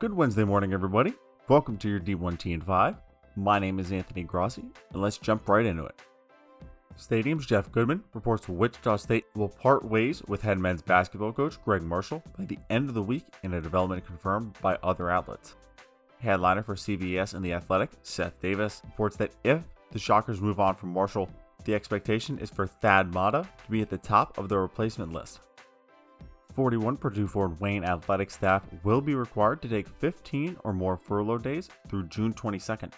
Good Wednesday morning, everybody. Welcome to your D1T and 5. My name is Anthony Grossi, and let's jump right into it. Stadium's Jeff Goodman reports Wichita State will part ways with head men's basketball coach Gregg Marshall by the end of the week in a development confirmed by other outlets. Headliner for CBS and The Athletic, Seth Davis, reports that if the Shockers move on from Marshall, the expectation is for Thad Matta to be at the top of the replacement list. 41 Purdue Fort Wayne athletic staff will be required to take 15 or more furlough days through June 22nd.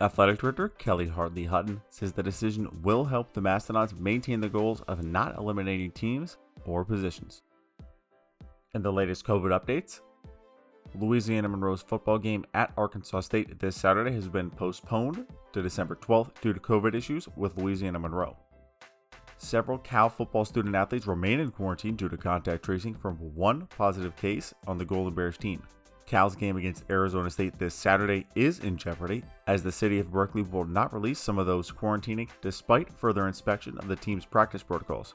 Athletic Director Kelley Hartley Hutton says the decision will help the Mastodons maintain the goals of not eliminating teams or positions. In the latest COVID updates, Louisiana Monroe's football game at Arkansas State this Saturday has been postponed to December 12th due to COVID issues with Louisiana Monroe. Several Cal football student athletes remain in quarantine due to contact tracing from one positive case on the Golden Bears team. Cal's game against Arizona State this Saturday is in jeopardy, as the city of Berkeley will not release some of those quarantining despite further inspection of the team's practice protocols.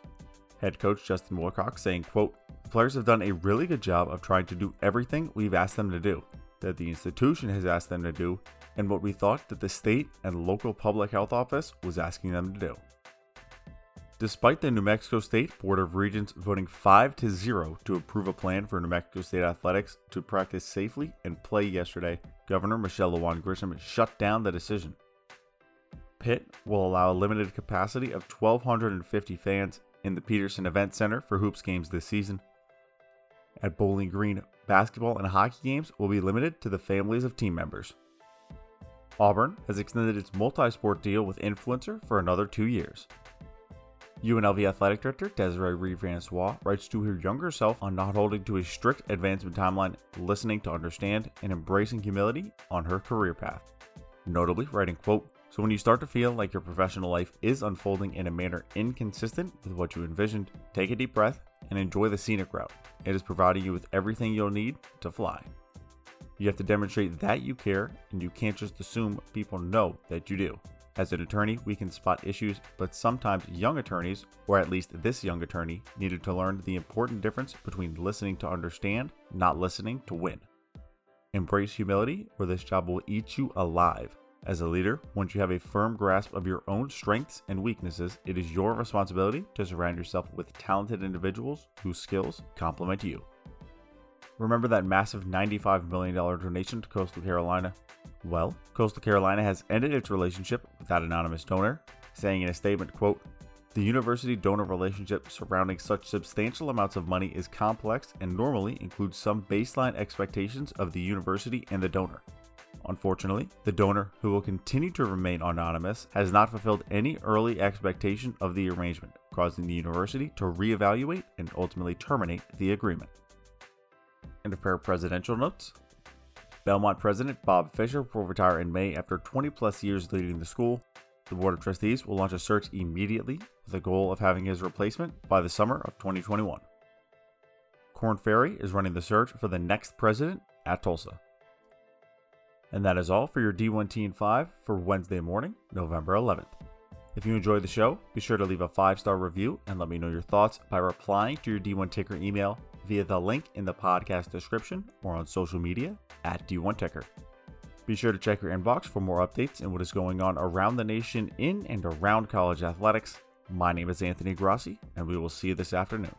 Head coach Justin Wilcox saying, quote, Players have done a really good job of trying to do everything we've asked them to do, that the institution has asked them to do, and what we thought that the state and local public health office was asking them to do. Despite the New Mexico State Board of Regents voting 5 to 0 to approve a plan for New Mexico State athletics to practice safely and play yesterday, Governor Michelle Lujan Grisham shut down the decision. Pitt will allow a limited capacity of 1,250 fans in the Petersen Event Center for hoops games this season. At Bowling Green, basketball and hockey games will be limited to the families of team members. Auburn has extended its multi sport deal with INFLCR for another two years. UNLV Athletic Director Desiree Reed Francois writes to her younger self on not holding to a strict advancement timeline, listening to understand, and embracing humility on her career path. Notably, writing, quote, So when you start to feel like your professional life is unfolding in a manner inconsistent with what you envisioned, take a deep breath and enjoy the scenic route. It is providing you with everything you'll need to fly. You have to demonstrate that you care, and you can't just assume people know that you do. As an attorney, we can spot issues, but sometimes young attorneys, or at least this young attorney, needed to learn the important difference between listening to understand, not listening to win. Embrace humility, or this job will eat you alive. As a leader, once you have a firm grasp of your own strengths and weaknesses, it is your responsibility to surround yourself with talented individuals whose skills complement you. Remember that massive $95 million donation to Coastal Carolina? Well, Coastal Carolina has ended its relationship with that anonymous donor, saying in a statement, quote, the university donor relationship surrounding such substantial amounts of money is complex and normally includes some baseline expectations of the university and the donor. Unfortunately, the donor, who will continue to remain anonymous, has not fulfilled any early expectation of the arrangement, causing the university to reevaluate and ultimately terminate the agreement. And a pair of presidential notes Belmont President Bob Fisher will retire in May after 20 plus years leading the school. The Board of Trustees will launch a search immediately with the goal of having his replacement by the summer of 2021. Korn Ferry is running the search for the next president at Tulsa. And that is all for your D1T and 5 for Wednesday morning, November 11th. If you enjoyed the show, be sure to leave a five star review and let me know your thoughts by replying to your D1 Ticker email via the link in the podcast description or on social media at D1 Ticker. Be sure to check your inbox for more updates and what is going on around the nation in and around college athletics. My name is Anthony Grossi, and we will see you this afternoon.